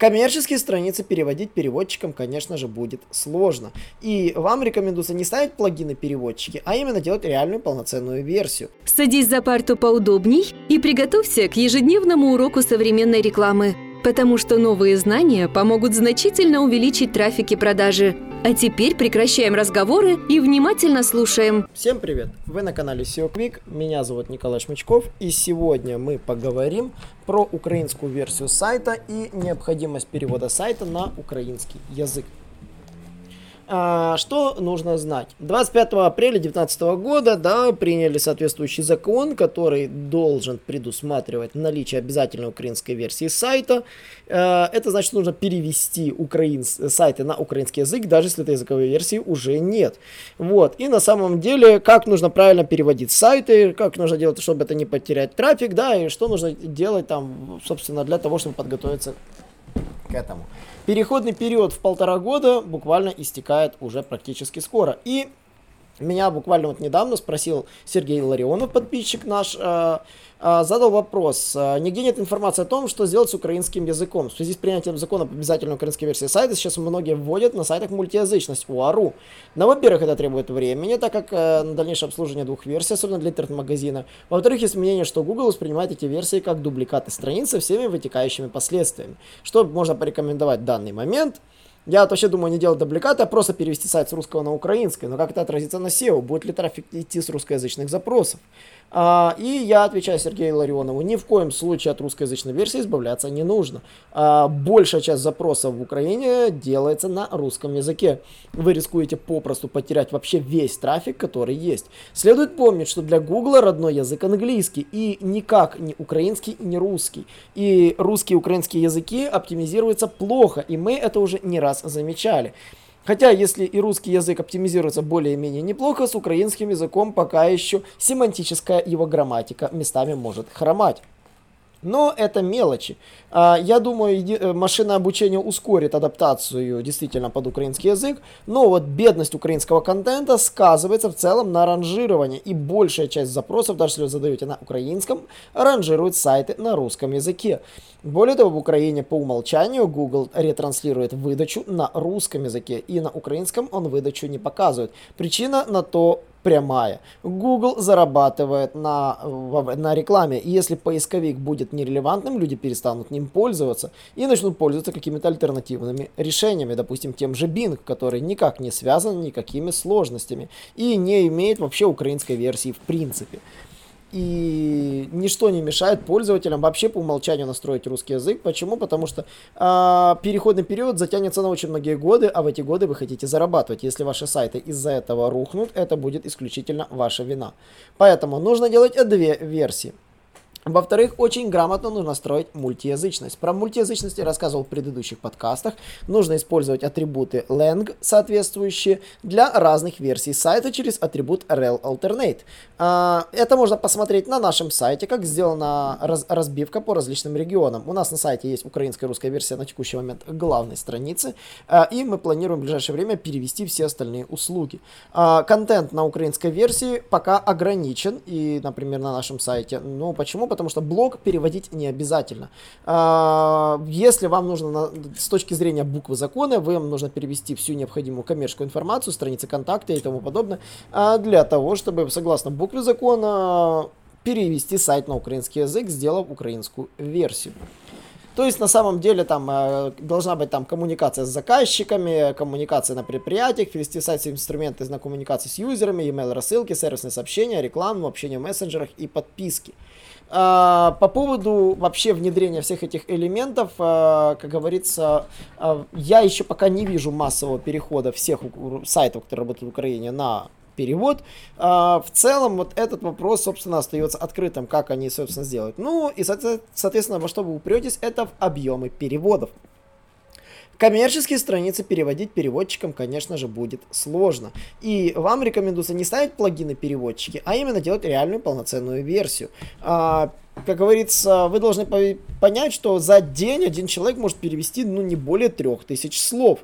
Коммерческие страницы переводить переводчикам, конечно же, будет сложно. И вам рекомендуется не ставить плагины-переводчики, а именно делать реальную полноценную версию. Садись за парту поудобней и приготовься к ежедневному уроку современной рекламы, потому что новые знания помогут значительно увеличить трафик и продажи. А теперь прекращаем разговоры и внимательно слушаем. Всем привет! Вы на канале SEO Quick, меня зовут Николай Шмычков, и сегодня мы поговорим про украинскую версию сайта и необходимость перевода сайта на украинский язык. А, что нужно знать? 25 апреля 2019 года да, приняли соответствующий закон, который должен предусматривать наличие обязательной украинской версии сайта. А, это значит, нужно перевести украин... сайты на украинский язык, даже если этой языковой версии уже нет. Вот. И на самом деле, как нужно правильно переводить сайты, как нужно делать, чтобы это не потерять трафик, да, и что нужно делать там, собственно, для того, чтобы подготовиться к этому. Переходный период в полтора года буквально истекает уже практически скоро. И меня буквально вот недавно спросил Сергей Ларионов, подписчик наш, э, э, задал вопрос. Э, нигде нет информации о том, что сделать с украинским языком. В связи с принятием закона об обязательной украинской версии сайта сейчас многие вводят на сайтах мультиязычность УАРУ. Но, во-первых, это требует времени, так как на дальнейшее обслуживание двух версий, особенно для интернет-магазина. Во-вторых, есть мнение, что Google воспринимает эти версии как дубликаты страниц со всеми вытекающими последствиями. Что можно порекомендовать в данный момент – я вообще думаю не делать дубликаты, а просто перевести сайт с русского на украинский. Но как это отразится на SEO? Будет ли трафик идти с русскоязычных запросов? А, и я отвечаю Сергею Ларионову, ни в коем случае от русскоязычной версии избавляться не нужно. А, большая часть запросов в Украине делается на русском языке. Вы рискуете попросту потерять вообще весь трафик, который есть. Следует помнить, что для Google родной язык английский и никак не украинский, не русский. И русские и украинские языки оптимизируются плохо, и мы это уже не раз замечали. Хотя, если и русский язык оптимизируется более-менее неплохо, с украинским языком пока еще семантическая его грамматика местами может хромать. Но это мелочи. А, я думаю, э, машина обучения ускорит адаптацию действительно под украинский язык, но вот бедность украинского контента сказывается в целом на ранжировании, и большая часть запросов, даже если вы задаете на украинском, ранжирует сайты на русском языке. Более того, в Украине по умолчанию Google ретранслирует выдачу на русском языке, и на украинском он выдачу не показывает. Причина на то прямая. Google зарабатывает на, на рекламе. И если поисковик будет нерелевантным, люди перестанут ним пользоваться и начнут пользоваться какими-то альтернативными решениями. Допустим, тем же Bing, который никак не связан никакими сложностями и не имеет вообще украинской версии в принципе. И ничто не мешает пользователям вообще по умолчанию настроить русский язык. Почему? Потому что э, переходный период затянется на очень многие годы, а в эти годы вы хотите зарабатывать. Если ваши сайты из-за этого рухнут, это будет исключительно ваша вина. Поэтому нужно делать две версии. Во-вторых, очень грамотно нужно строить мультиязычность. Про мультиязычность я рассказывал в предыдущих подкастах. Нужно использовать атрибуты lang соответствующие для разных версий сайта через атрибут rel alternate. А, это можно посмотреть на нашем сайте, как сделана разбивка по различным регионам. У нас на сайте есть украинская и русская версия на текущий момент главной страницы, а, и мы планируем в ближайшее время перевести все остальные услуги. А, контент на украинской версии пока ограничен, и, например, на нашем сайте. Ну, почему? Потому что блок переводить не обязательно. А, если вам нужно с точки зрения буквы закона, вам нужно перевести всю необходимую коммерческую информацию, страницы контакта и тому подобное, а, для того, чтобы, согласно букве закона, перевести сайт на украинский язык, сделав украинскую версию. То есть на самом деле там э, должна быть там коммуникация с заказчиками, коммуникация на предприятиях, ввести сайт инструменты на коммуникации с юзерами, email рассылки, сервисные сообщения, рекламу, общение в мессенджерах и подписки. А, по поводу вообще внедрения всех этих элементов, а, как говорится, а, я еще пока не вижу массового перехода всех сайтов, которые работают в Украине, на перевод. В целом, вот этот вопрос, собственно, остается открытым, как они, собственно, сделают. Ну, и, соответственно, во что вы упретесь, это в объемы переводов. Коммерческие страницы переводить переводчикам, конечно же, будет сложно. И вам рекомендуется не ставить плагины-переводчики, а именно делать реальную полноценную версию. А, как говорится, вы должны понять, что за день один человек может перевести ну, не более трех тысяч слов.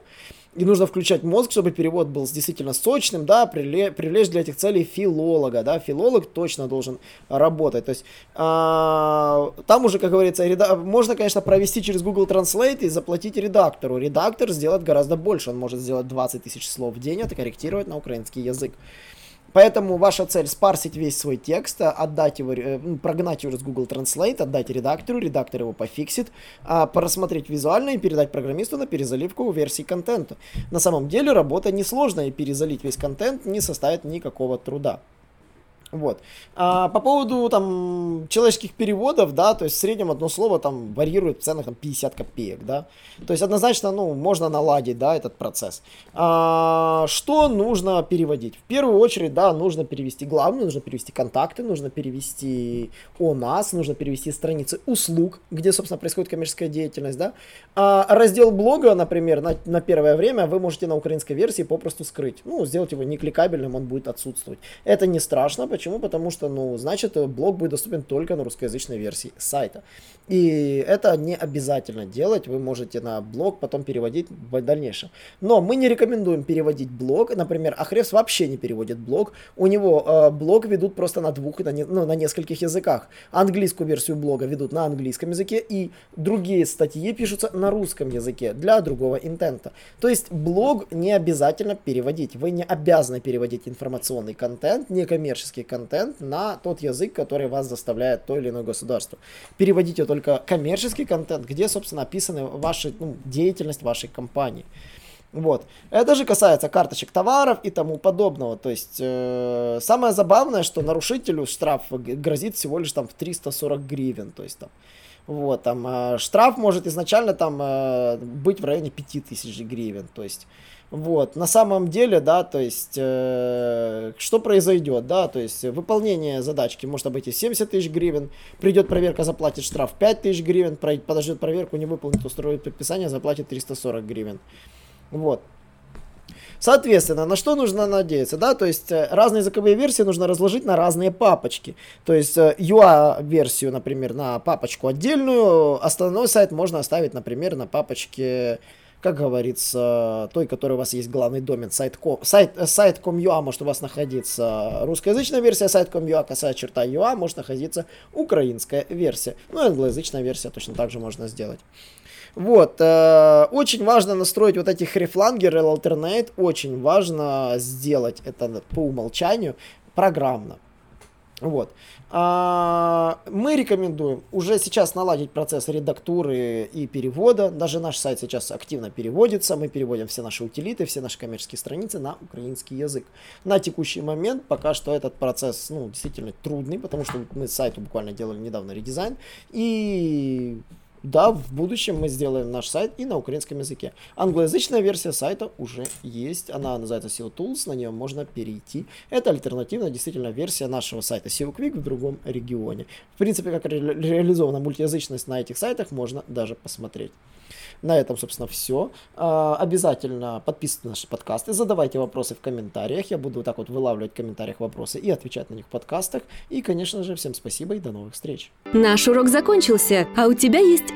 И нужно включать мозг, чтобы перевод был действительно сочным, да, привлечь для этих целей филолога, да, филолог точно должен работать, то есть а, там уже, как говорится, реда... можно, конечно, провести через Google Translate и заплатить редактору, редактор сделает гораздо больше, он может сделать 20 тысяч слов в день, это корректировать на украинский язык. Поэтому ваша цель спарсить весь свой текст, отдать его, э, ну, прогнать его с Google Translate, отдать редактору, редактор его пофиксит, а, просмотреть визуально и передать программисту на перезаливку версии контента. На самом деле работа несложная, и перезалить весь контент не составит никакого труда. Вот. А по поводу там человеческих переводов, да, то есть в среднем одно слово там варьирует в ценах там 50 копеек, да. То есть однозначно, ну, можно наладить, да, этот процесс. А, что нужно переводить? В первую очередь, да, нужно перевести главную, нужно перевести контакты, нужно перевести о нас, нужно перевести страницы услуг, где, собственно, происходит коммерческая деятельность, да. А раздел блога, например, на, на первое время вы можете на украинской версии попросту скрыть. Ну, сделать его некликабельным, он будет отсутствовать. Это не страшно, Почему? Потому что, ну, значит, блог будет доступен только на русскоязычной версии сайта. И это не обязательно делать. Вы можете на блог потом переводить в дальнейшем. Но мы не рекомендуем переводить блог. Например, Ахревс вообще не переводит блог. У него э, блог ведут просто на двух, на, не, ну, на нескольких языках. Английскую версию блога ведут на английском языке, и другие статьи пишутся на русском языке для другого интента. То есть блог не обязательно переводить. Вы не обязаны переводить информационный контент, некоммерческий контент на тот язык, который вас заставляет то или иное государство. Переводите только коммерческий контент, где, собственно, описаны ваши, ну, деятельность вашей компании. Вот. Это же касается карточек товаров и тому подобного. То есть э, самое забавное, что нарушителю штраф грозит всего лишь там в 340 гривен. То есть там вот, там э, штраф может изначально там э, быть в районе 5000 гривен. То есть вот, на самом деле, да, то есть, э, что произойдет, да, то есть, выполнение задачки может обойти 70 тысяч гривен, придет проверка, заплатит штраф 5 тысяч гривен, подождет проверку, не выполнит, устроит подписание, заплатит 340 гривен. Вот. Соответственно, на что нужно надеяться, да, то есть э, разные языковые версии нужно разложить на разные папочки. То есть UA-версию, э, например, на папочку отдельную, остальной сайт можно оставить, например, на папочке как говорится, той, который у вас есть главный домен, сайт.com, сайт, сайт сайт.com.ua может у вас находиться русскоязычная версия, сайт.com.ua, косая черта .ua может находиться украинская версия. Ну и англоязычная версия точно так же можно сделать. Вот, э, очень важно настроить вот эти хрифлангеры, alternate, очень важно сделать это по умолчанию программно. Вот. А, мы рекомендуем уже сейчас наладить процесс редактуры и перевода. Даже наш сайт сейчас активно переводится. Мы переводим все наши утилиты, все наши коммерческие страницы на украинский язык. На текущий момент пока что этот процесс ну, действительно трудный, потому что мы сайту буквально делали недавно редизайн. И да, в будущем мы сделаем наш сайт и на украинском языке. Англоязычная версия сайта уже есть. Она называется SEO Tools, на нее можно перейти. Это альтернативная действительно версия нашего сайта SEO Quick в другом регионе. В принципе, как ре реализована мультиязычность на этих сайтах, можно даже посмотреть. На этом, собственно, все. А, обязательно подписывайтесь на наши подкасты, задавайте вопросы в комментариях. Я буду вот так вот вылавливать в комментариях вопросы и отвечать на них в подкастах. И, конечно же, всем спасибо и до новых встреч. Наш урок закончился, а у тебя есть